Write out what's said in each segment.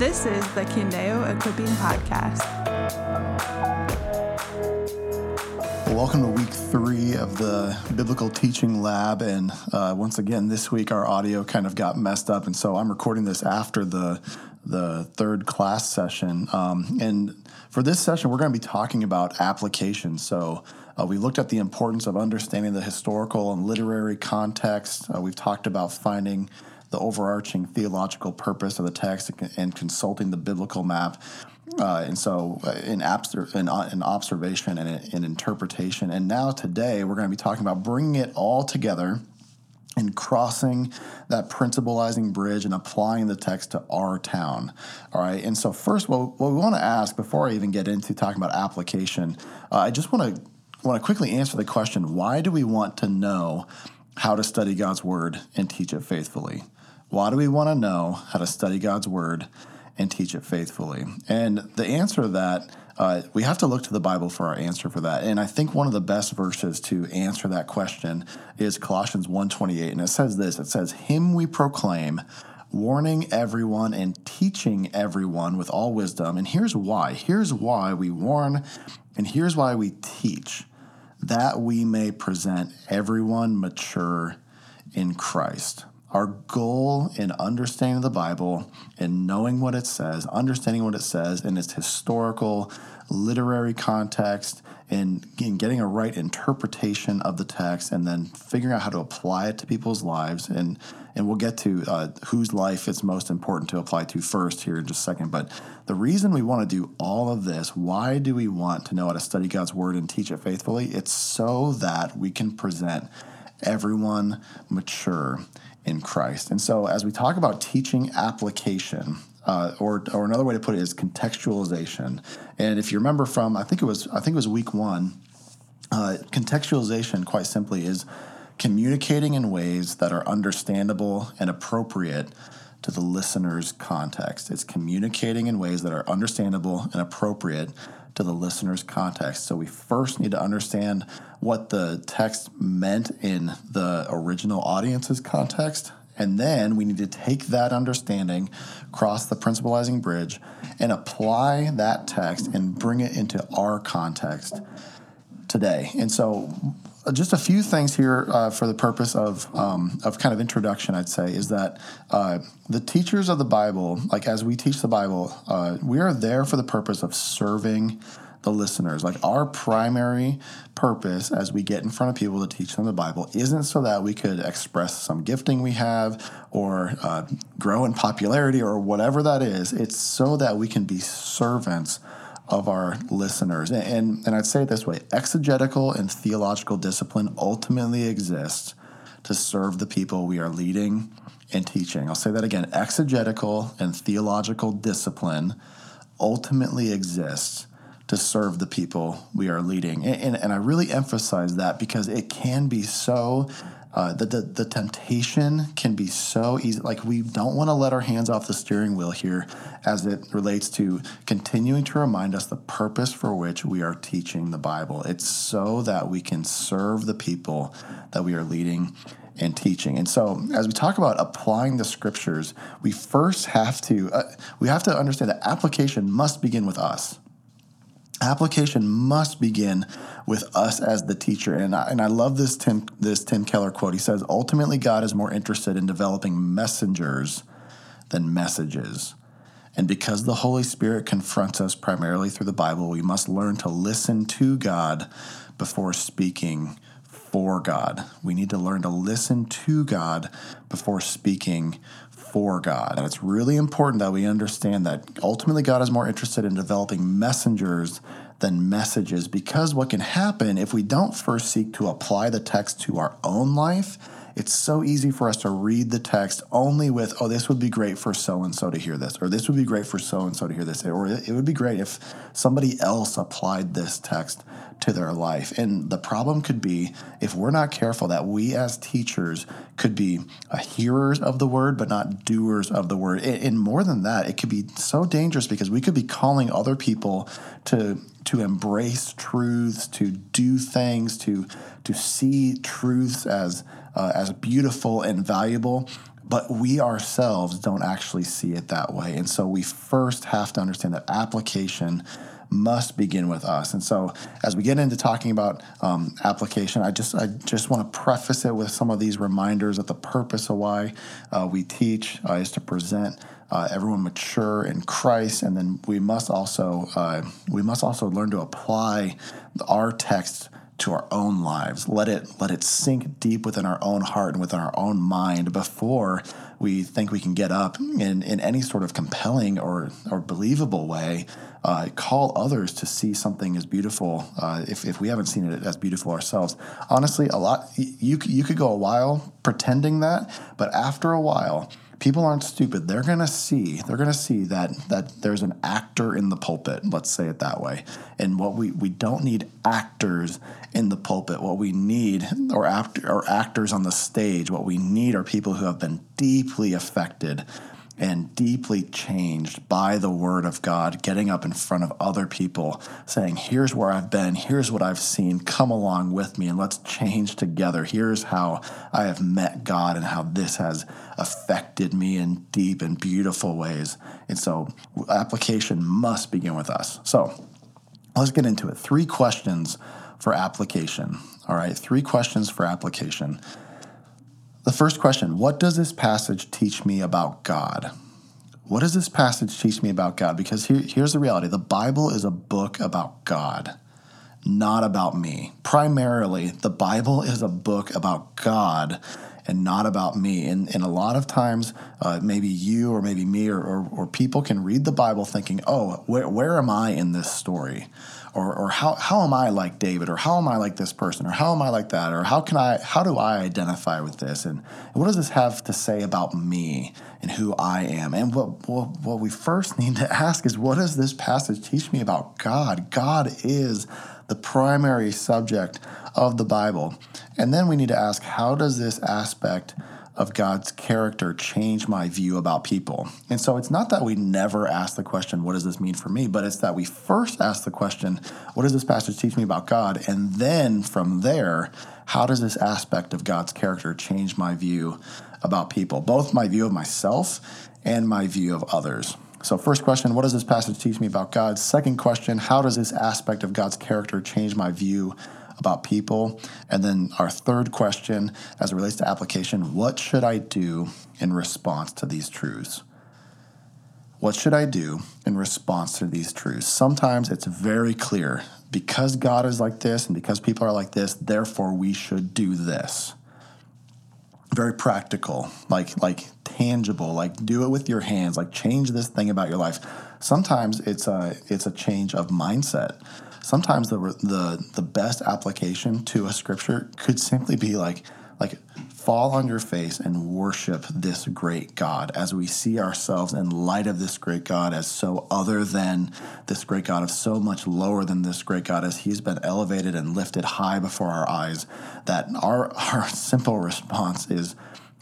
This is the Kineo Equipping Podcast. Welcome to week three of the Biblical Teaching Lab. And uh, once again, this week our audio kind of got messed up. And so I'm recording this after the, the third class session. Um, and for this session, we're going to be talking about application. So uh, we looked at the importance of understanding the historical and literary context. Uh, we've talked about finding the overarching theological purpose of the text and consulting the biblical map. Uh, and so, uh, in, abster- in, uh, in observation and in interpretation. And now, today, we're going to be talking about bringing it all together and crossing that principalizing bridge and applying the text to our town. All right. And so, first, what, what we want to ask before I even get into talking about application, uh, I just want to want to quickly answer the question why do we want to know how to study God's word and teach it faithfully? Why do we want to know how to study God's word and teach it faithfully? And the answer to that, uh, we have to look to the Bible for our answer for that. And I think one of the best verses to answer that question is Colossians 1:28, and it says this: It says, "Him we proclaim." warning everyone and teaching everyone with all wisdom. And here's why. Here's why we warn, and here's why we teach that we may present everyone mature in Christ. Our goal in understanding the Bible and knowing what it says, understanding what it says in its historical, literary context, and getting a right interpretation of the text, and then figuring out how to apply it to people's lives. And, and we'll get to uh, whose life it's most important to apply to first here in just a second. But the reason we want to do all of this, why do we want to know how to study God's Word and teach it faithfully? It's so that we can present everyone mature in Christ. And so, as we talk about teaching application, uh, or or another way to put it is contextualization. And if you remember from, I think it was I think it was week one. Uh, contextualization, quite simply, is communicating in ways that are understandable and appropriate to the listener's context. It's communicating in ways that are understandable and appropriate to the listener's context. So we first need to understand what the text meant in the original audience's context. And then we need to take that understanding, cross the principalizing bridge, and apply that text and bring it into our context today. And so, just a few things here uh, for the purpose of um, of kind of introduction, I'd say, is that uh, the teachers of the Bible, like as we teach the Bible, uh, we are there for the purpose of serving the listeners. Like our primary purpose as we get in front of people to teach them the Bible isn't so that we could express some gifting we have or uh, grow in popularity or whatever that is. It's so that we can be servants of our listeners. And, and, I'd say it this way exegetical and theological discipline ultimately exists to serve the people we are leading and teaching. I'll say that again exegetical and theological discipline ultimately exists to serve the people we are leading. And, and, and I really emphasize that because it can be so. Uh, the, the, the temptation can be so easy. Like, we don't want to let our hands off the steering wheel here as it relates to continuing to remind us the purpose for which we are teaching the Bible. It's so that we can serve the people that we are leading and teaching. And so, as we talk about applying the scriptures, we first have to uh, we have to understand that application must begin with us application must begin with us as the teacher. And I, and I love this Tim this Tim Keller quote. He says ultimately God is more interested in developing messengers than messages. And because the Holy Spirit confronts us primarily through the Bible we must learn to listen to God before speaking for God. We need to learn to listen to God before speaking for God. And it's really important that we understand that ultimately God is more interested in developing messengers than messages because what can happen if we don't first seek to apply the text to our own life it's so easy for us to read the text only with, oh, this would be great for so and so to hear this, or this would be great for so and so to hear this, or it would be great if somebody else applied this text to their life. And the problem could be if we're not careful that we as teachers could be uh, hearers of the word, but not doers of the word. And more than that, it could be so dangerous because we could be calling other people to to embrace truths, to do things, to to see truths as uh, as beautiful and valuable, but we ourselves don't actually see it that way. And so we first have to understand that application must begin with us. And so, as we get into talking about um, application, I just I just want to preface it with some of these reminders that the purpose of why uh, we teach uh, is to present uh, everyone mature in Christ, and then we must also uh, we must also learn to apply our text to our own lives. Let it let it sink deep within our own heart and within our own mind before we think we can get up in, in any sort of compelling or, or believable way uh, call others to see something as beautiful uh, if, if we haven't seen it as beautiful ourselves. Honestly, a lot you you could go a while pretending that, but after a while, people aren't stupid. They're gonna see. They're gonna see that that there's an actor in the pulpit. Let's say it that way. And what we we don't need actors in the pulpit. What we need or act, or actors on the stage. What we need are people who have been deeply affected and deeply changed by the word of God, getting up in front of other people, saying, Here's where I've been, here's what I've seen, come along with me, and let's change together. Here's how I have met God and how this has affected me in deep and beautiful ways. And so, application must begin with us. So, let's get into it. Three questions for application. All right, three questions for application. The first question What does this passage teach me about God? What does this passage teach me about God? Because here, here's the reality the Bible is a book about God, not about me. Primarily, the Bible is a book about God and not about me. And, and a lot of times, uh, maybe you or maybe me or, or, or people can read the Bible thinking, oh, where, where am I in this story? Or, or how, how am I like David, or how am I like this person, or how am I like that, or how can I how do I identify with this, and, what does this have to say about me and who I am? And what, what what we first need to ask is, what does this passage teach me about God? God is the primary subject of the Bible, and then we need to ask, how does this aspect of God's character change my view about people. And so it's not that we never ask the question, what does this mean for me? But it's that we first ask the question, what does this passage teach me about God? And then from there, how does this aspect of God's character change my view about people, both my view of myself and my view of others? So, first question, what does this passage teach me about God? Second question, how does this aspect of God's character change my view about people? And then our third question, as it relates to application, what should I do in response to these truths? What should I do in response to these truths? Sometimes it's very clear because God is like this and because people are like this, therefore we should do this. Very practical, like like tangible, like do it with your hands, like change this thing about your life. Sometimes it's a it's a change of mindset sometimes the the the best application to a scripture could simply be like like fall on your face and worship this great God as we see ourselves in light of this great God as so other than this great God, of so much lower than this great God as he's been elevated and lifted high before our eyes, that our, our simple response is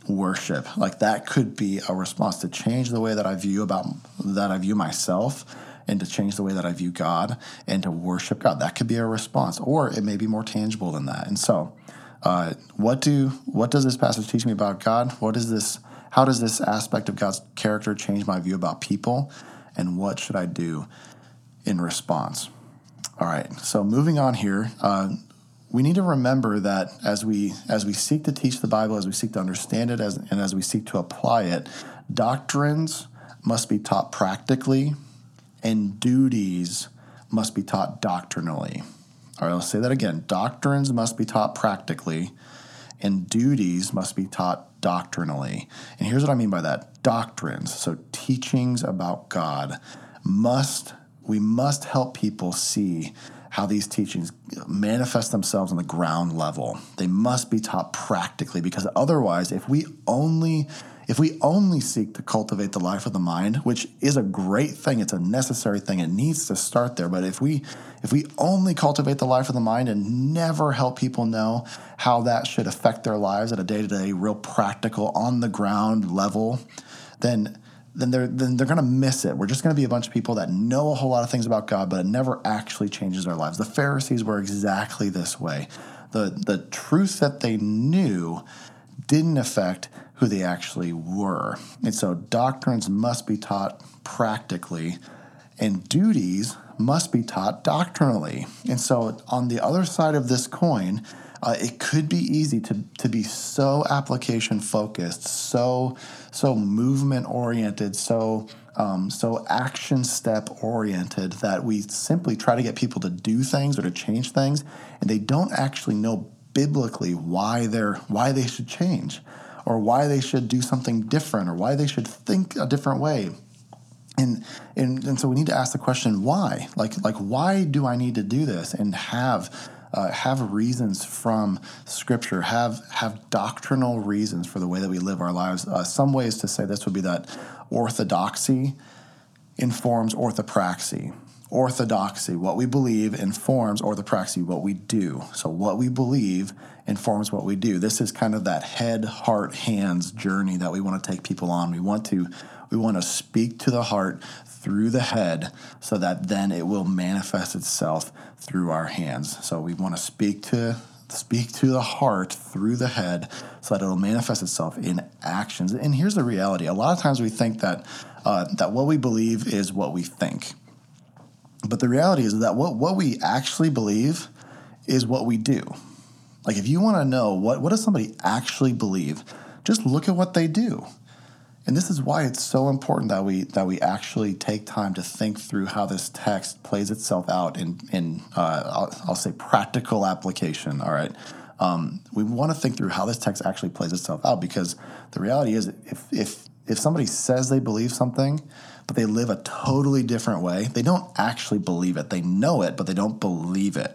worship. Like that could be a response to change the way that I view about that I view myself and to change the way that I view God and to worship God. That could be a response, or it may be more tangible than that. And so, uh, what do what does this passage teach me about God? What is this? How does this aspect of God's character change my view about people? And what should I do in response? All right. So moving on here. Uh, we need to remember that as we as we seek to teach the Bible, as we seek to understand it, as, and as we seek to apply it, doctrines must be taught practically and duties must be taught doctrinally. All right, let's say that again. Doctrines must be taught practically, and duties must be taught doctrinally. And here's what I mean by that doctrines, so teachings about God, must we must help people see how these teachings manifest themselves on the ground level. They must be taught practically because otherwise, if we only if we only seek to cultivate the life of the mind, which is a great thing, it's a necessary thing, it needs to start there. But if we if we only cultivate the life of the mind and never help people know how that should affect their lives at a day-to-day, real practical, on the ground level, then then they're then they're going to miss it. We're just going to be a bunch of people that know a whole lot of things about God, but it never actually changes their lives. The Pharisees were exactly this way. The the truth that they knew didn't affect who they actually were. And so doctrines must be taught practically, and duties must be taught doctrinally. And so on the other side of this coin, uh, it could be easy to, to be so application focused, so so movement oriented, so um, so action step oriented that we simply try to get people to do things or to change things, and they don't actually know biblically why they're why they should change, or why they should do something different, or why they should think a different way. And, and, and so we need to ask the question why like like why do i need to do this and have uh, have reasons from Scripture, have have doctrinal reasons for the way that we live our lives. Uh, some ways to say this would be that orthodoxy informs orthopraxy. Orthodoxy, what we believe, informs orthopraxy, what we do. So, what we believe informs what we do. This is kind of that head, heart, hands journey that we want to take people on. We want to we want to speak to the heart through the head so that then it will manifest itself through our hands. So we want to speak to speak to the heart through the head so that it'll manifest itself in actions. And here's the reality: a lot of times we think that uh, that what we believe is what we think, but the reality is that what what we actually believe is what we do. Like if you want to know what what does somebody actually believe, just look at what they do. And this is why it's so important that we that we actually take time to think through how this text plays itself out in in uh, I'll, I'll, say practical application. All right, um, we want to think through how this text actually plays itself out because the reality is if if if somebody says they believe something but they live a totally different way, they don't actually believe it. They know it, but they don't believe it.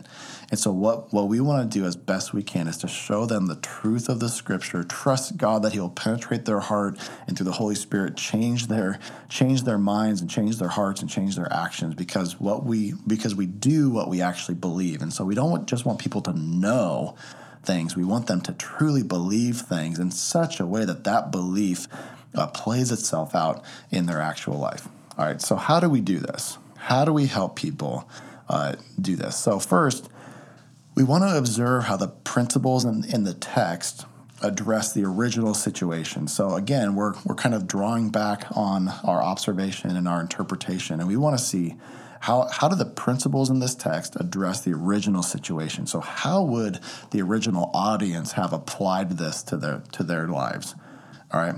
And so, what, what we want to do as best we can is to show them the truth of the scripture, trust God that He will penetrate their heart and through the Holy Spirit change their change their minds and change their hearts and change their actions because what we because we do what we actually believe. And so we don't just want people to know things. We want them to truly believe things in such a way that that belief uh, plays itself out in their actual life. All right, so how do we do this? How do we help people uh, do this? So, first, we want to observe how the principles in, in the text address the original situation. So again, we're we're kind of drawing back on our observation and our interpretation, and we want to see how how do the principles in this text address the original situation. So how would the original audience have applied this to their to their lives? All right.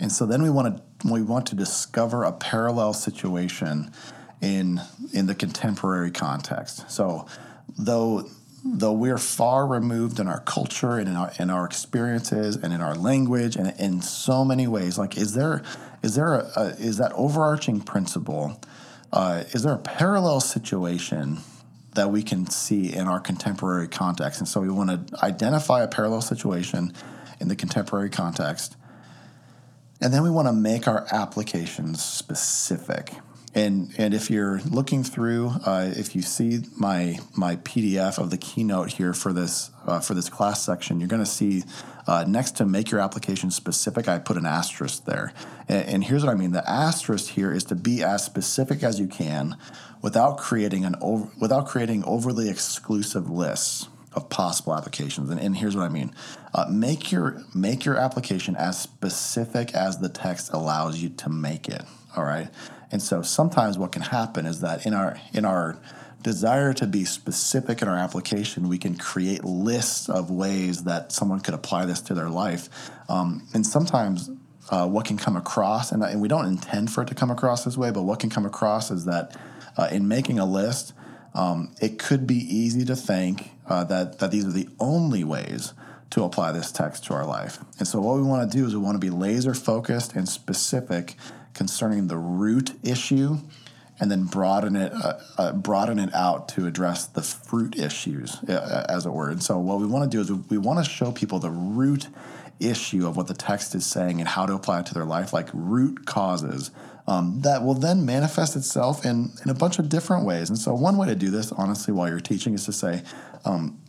And so then we want to we want to discover a parallel situation in in the contemporary context. So though though we're far removed in our culture and in our in our experiences and in our language and in so many ways like is there is there a, a is that overarching principle uh, is there a parallel situation that we can see in our contemporary context and so we want to identify a parallel situation in the contemporary context and then we want to make our applications specific. And and if you're looking through, uh, if you see my my PDF of the keynote here for this uh, for this class section, you're going to see uh, next to make your application specific, I put an asterisk there. And, and, here's what I mean: the asterisk here is to be as specific as you can, without creating an over, without creating overly exclusive lists of possible applications. And, and here's what I mean: uh, make your make your application as specific as the text allows you to make it. All right. And so sometimes what can happen is that in our in our desire to be specific in our application, we can create lists of ways that someone could apply this to their life. Um, and sometimes uh, what can come across, and, and, we don't intend for it to come across this way, but what can come across is that uh, in making a list, um, it could be easy to think uh, that that these are the only ways to apply this text to our life. And so what we want to do is we want to be laser focused and specific concerning the root issue and then broaden it uh, uh, broaden it out to address the fruit issues uh, as it were and so what we want to do is we, we want to show people the root issue of what the text is saying and how to apply it to their life like root causes um, that will then manifest itself in, in a bunch of different ways and so one way to do this honestly while you're teaching is to say um,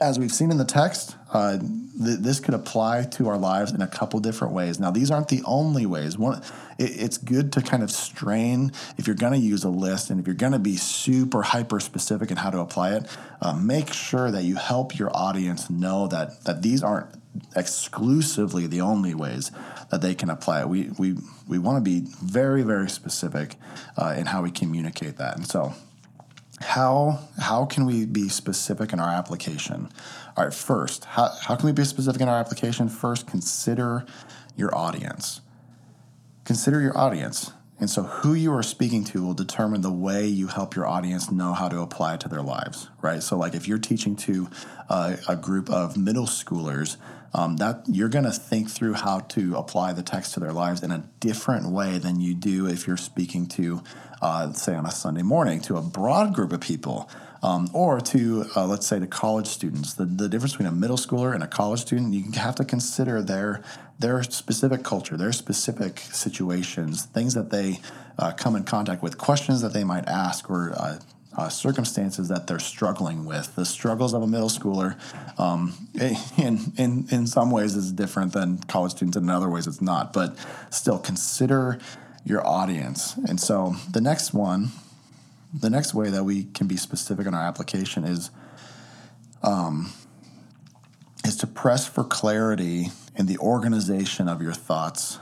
as we've seen in the text, uh, th- this could apply to our lives in a couple different ways. Now, these aren't the only ways. One, it, it's good to kind of strain if you're going to use a list and if you're going to be super hyper specific in how to apply it. Uh, make sure that you help your audience know that that these aren't exclusively the only ways that they can apply it. We we we want to be very very specific uh, in how we communicate that, and so how how can we be specific in our application? All right, first, how, how can we be specific in our application? First, consider your audience. Consider your audience. And so, who you are speaking to will determine the way you help your audience know how to apply it to their lives, right? So, like if you're teaching to uh, a group of middle schoolers, um, that you're going to think through how to apply the text to their lives in a different way than you do if you're speaking to, uh, say, on a Sunday morning to a broad group of people. Um, or to uh, let's say to college students. The, the difference between a middle schooler and a college student, you have to consider their their specific culture, their specific situations, things that they uh, come in contact with, questions that they might ask, or uh, uh, circumstances that they're struggling with. The struggles of a middle schooler, um, in, in, in some ways, is different than college students, and in other ways, it's not. But still, consider your audience. And so the next one, the next way that we can be specific in our application is um, is to press for clarity in the organization of your thoughts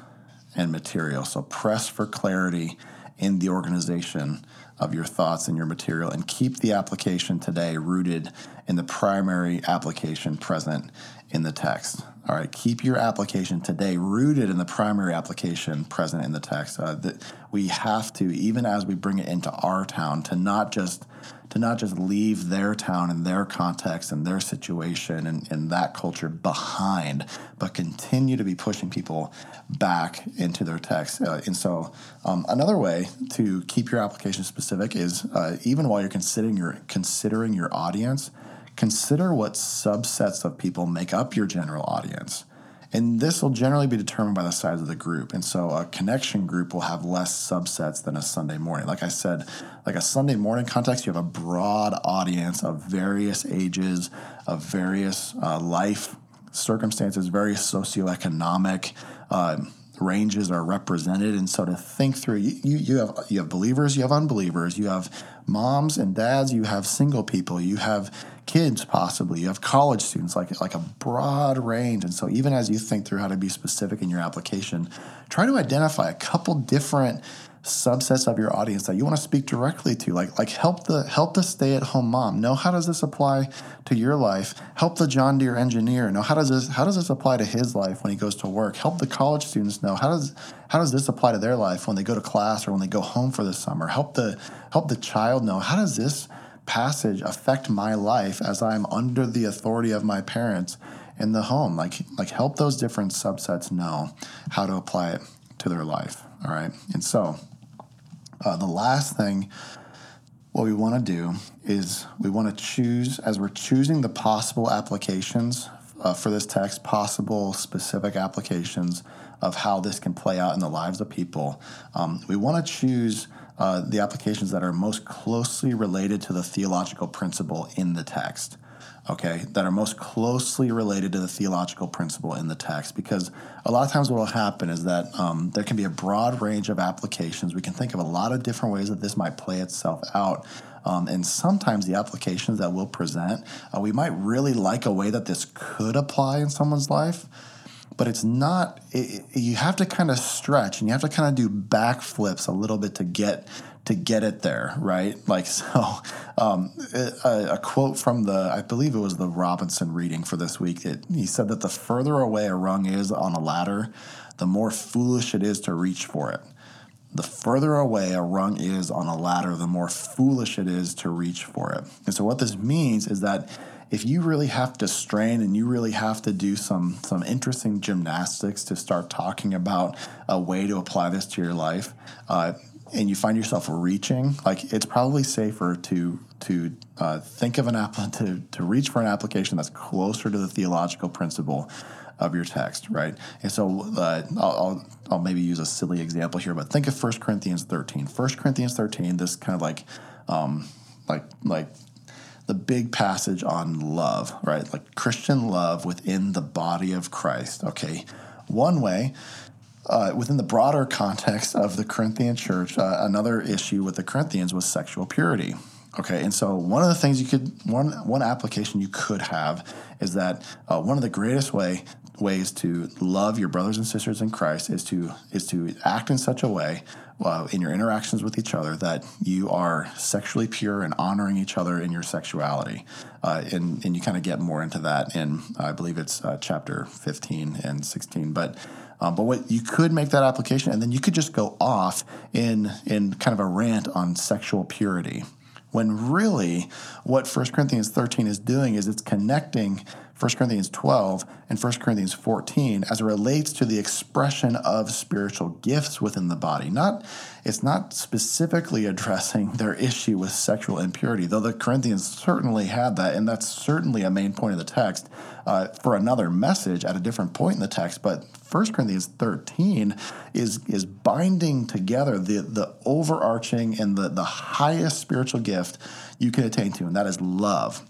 and material. So press for clarity in the organization of your thoughts and your material and keep the application today rooted in the primary application present in the text. All right, keep your application today rooted in the primary application present in the text. Uh, that we have to, even as we bring it into our town, to not just to not just leave their town and their context and their situation and, and that culture behind, but continue to be pushing people back into their text. Uh, and so, um, another way to keep your application specific is uh, even while you're considering your considering your audience, consider what subsets of people make up your general audience. And this will generally be determined by the size of the group. And so a connection group will have less subsets than a Sunday morning. Like I said, like a Sunday morning context, you have a broad audience of various ages, of various uh, life circumstances, various socioeconomic uh, ranges are represented. And so to think through, you, you have you have believers, you have unbelievers, you have moms and dads, you have single people, you have kids possibly you have college students like like a broad range and so even as you think through how to be specific in your application try to identify a couple different subsets of your audience that you want to speak directly to like like help the help the stay at home mom know how does this apply to your life help the John Deere engineer know how does this how does this apply to his life when he goes to work help the college students know how does how does this apply to their life when they go to class or when they go home for the summer help the help the child know how does this passage affect my life as I'm under the authority of my parents in the home? Like, like help those different subsets know how to apply it to their life. All right. And so, uh, the last thing, what we want to do is we want to choose, as we're choosing the possible applications uh, for this text, possible specific applications of how this can play out in the lives of people, um, we want to choose uh, the applications that are most closely related to the theological principle in the text. Okay, that are most closely related to the theological principle in the text. Because a lot of times, what will happen is that um, there can be a broad range of applications. We can think of a lot of different ways that this might play itself out. Um, and sometimes the applications that we'll present, uh, we might really like a way that this could apply in someone's life but it's not it, you have to kind of stretch and you have to kind of do backflips a little bit to get to get it there right? Like so um, a, a, quote from the i believe it was the robinson reading for this week. It, he said that the further away a rung is on a ladder the more foolish it is to reach for it. The further away a rung is on a ladder the more foolish it is to reach for it. And so what this means is that if you really have to strain and you really have to do some some interesting gymnastics to start talking about a way to apply this to your life, uh, and you find yourself reaching, like it's probably safer to to uh, think of an app to to reach for an application that's closer to the theological principle of your text, right? And so uh, I'll, I'll, I'll maybe use a silly example here, but think of 1 Corinthians 13. 1 Corinthians 13, this kind of like um, like like the big passage on love, right? Like Christian love within the body of Christ. Okay, one way. Uh, within the broader context of the Corinthian church, uh, another issue with the Corinthians was sexual purity. Okay, and so one of the things you could one one application you could have is that uh, one of the greatest way ways to love your brothers and sisters in Christ is to is to act in such a way uh, in your interactions with each other that you are sexually pure and honoring each other in your sexuality. Uh, and, and you kind of get more into that in, I believe it's uh, chapter 15 and 16. But um, but what you could make that application, and then you could just go off in in kind of a rant on sexual purity. When really, what 1 Corinthians 13 is doing is it's connecting 1 Corinthians 12 and 1 Corinthians 14 as it relates to the expression of spiritual gifts within the body. Not it's not specifically addressing their issue with sexual impurity, though the Corinthians certainly had that, and that's certainly a main point of the text uh, for another message at a different point in the text. But 1 Corinthians 13 is is binding together the the overarching and the, the highest spiritual gift you can attain to, and that is love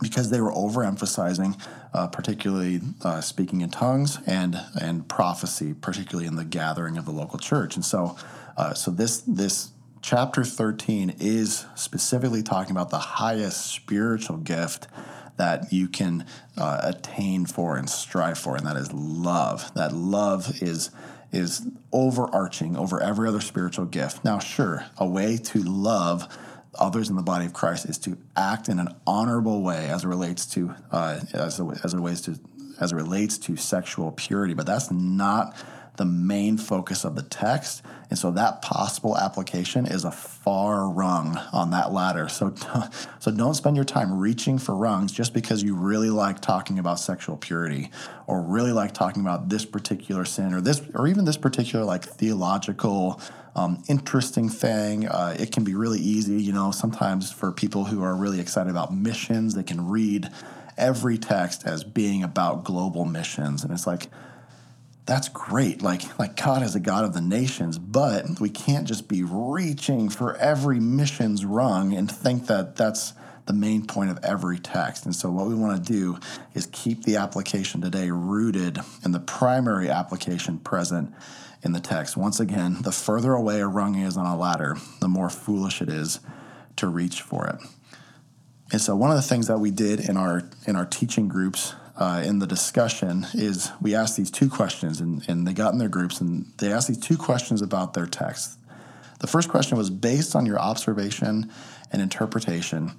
because they were overemphasizing, uh, particularly uh, speaking in tongues and and prophecy, particularly in the gathering of the local church. And so, uh, so this this chapter thirteen is specifically talking about the highest spiritual gift that you can uh, attain for and strive for, and that is love. That love is is overarching over every other spiritual gift. Now, sure, a way to love others in the body of Christ is to act in an honorable way as it relates to uh, as, as it relates to as it relates to sexual purity. But that's not the main focus of the text, and so that possible application is a far rung on that ladder. So, so don't spend your time reaching for rungs just because you really like talking about sexual purity, or really like talking about this particular sin, or this, or even this particular like theological um, interesting thing. Uh, it can be really easy, you know, sometimes for people who are really excited about missions, they can read every text as being about global missions. And it's like, that's great. Like, like God is a God of the nations, but we can't just be reaching for every missions rung and think that that's the main point of every text. And so, what we want to do is keep the application today rooted in the primary application present in the text. Once again, the further away a rung is on a ladder, the more foolish it is to reach for it. And so, one of the things that we did in our in our teaching groups uh, in the discussion is we asked these two questions, and, and they got in their groups and they asked these two questions about their text. The first question was based on your observation and interpretation.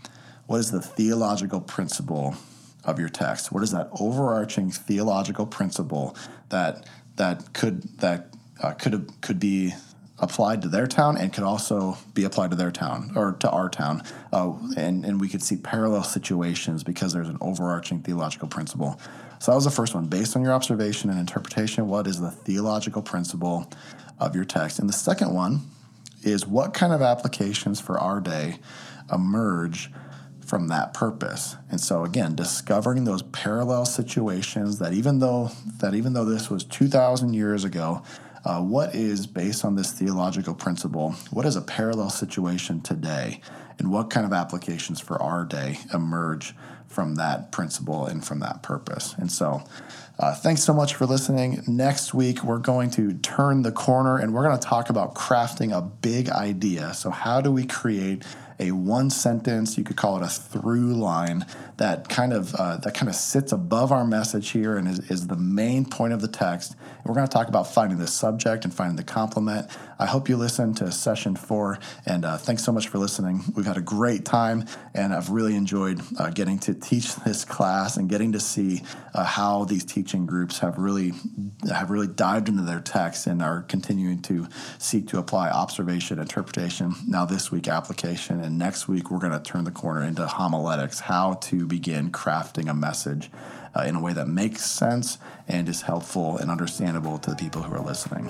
What is the theological principle of your text? What is that overarching theological principle that that could that uh, could could be applied to their town and could also be applied to their town or to our town. Uh, and, and we could see parallel situations because there's an overarching theological principle. So that was the first one. Based on your observation and interpretation, what is the theological principle of your text? And the second one is what kind of applications for our day emerge from that purpose. And so again, discovering those parallel situations that even though that even though this was 2000 years ago, uh, what is, based on this theological principle, what is a parallel situation today? And what kind of applications for our day emerge from that principle and from that purpose? And so, uh, thanks so much for listening. Next week, we're going to turn the corner and we're going to talk about crafting a big idea. So, how do we create a one sentence, you could call it a through line that kind of uh, that kind of sits above our message here and is, is the main point of the text. And we're going to talk about finding the subject and finding the complement. I hope you listen to session four, and uh, thanks so much for listening. We've had a great time, and I've really enjoyed uh, getting to teach this class and getting to see uh, how these teaching groups have really have really dived into their text and are continuing to seek to apply observation, interpretation, now this week application, and next week we're going to turn the corner into homiletics, how to begin crafting a message uh, in a way that makes sense and is helpful and understandable to the people who are listening.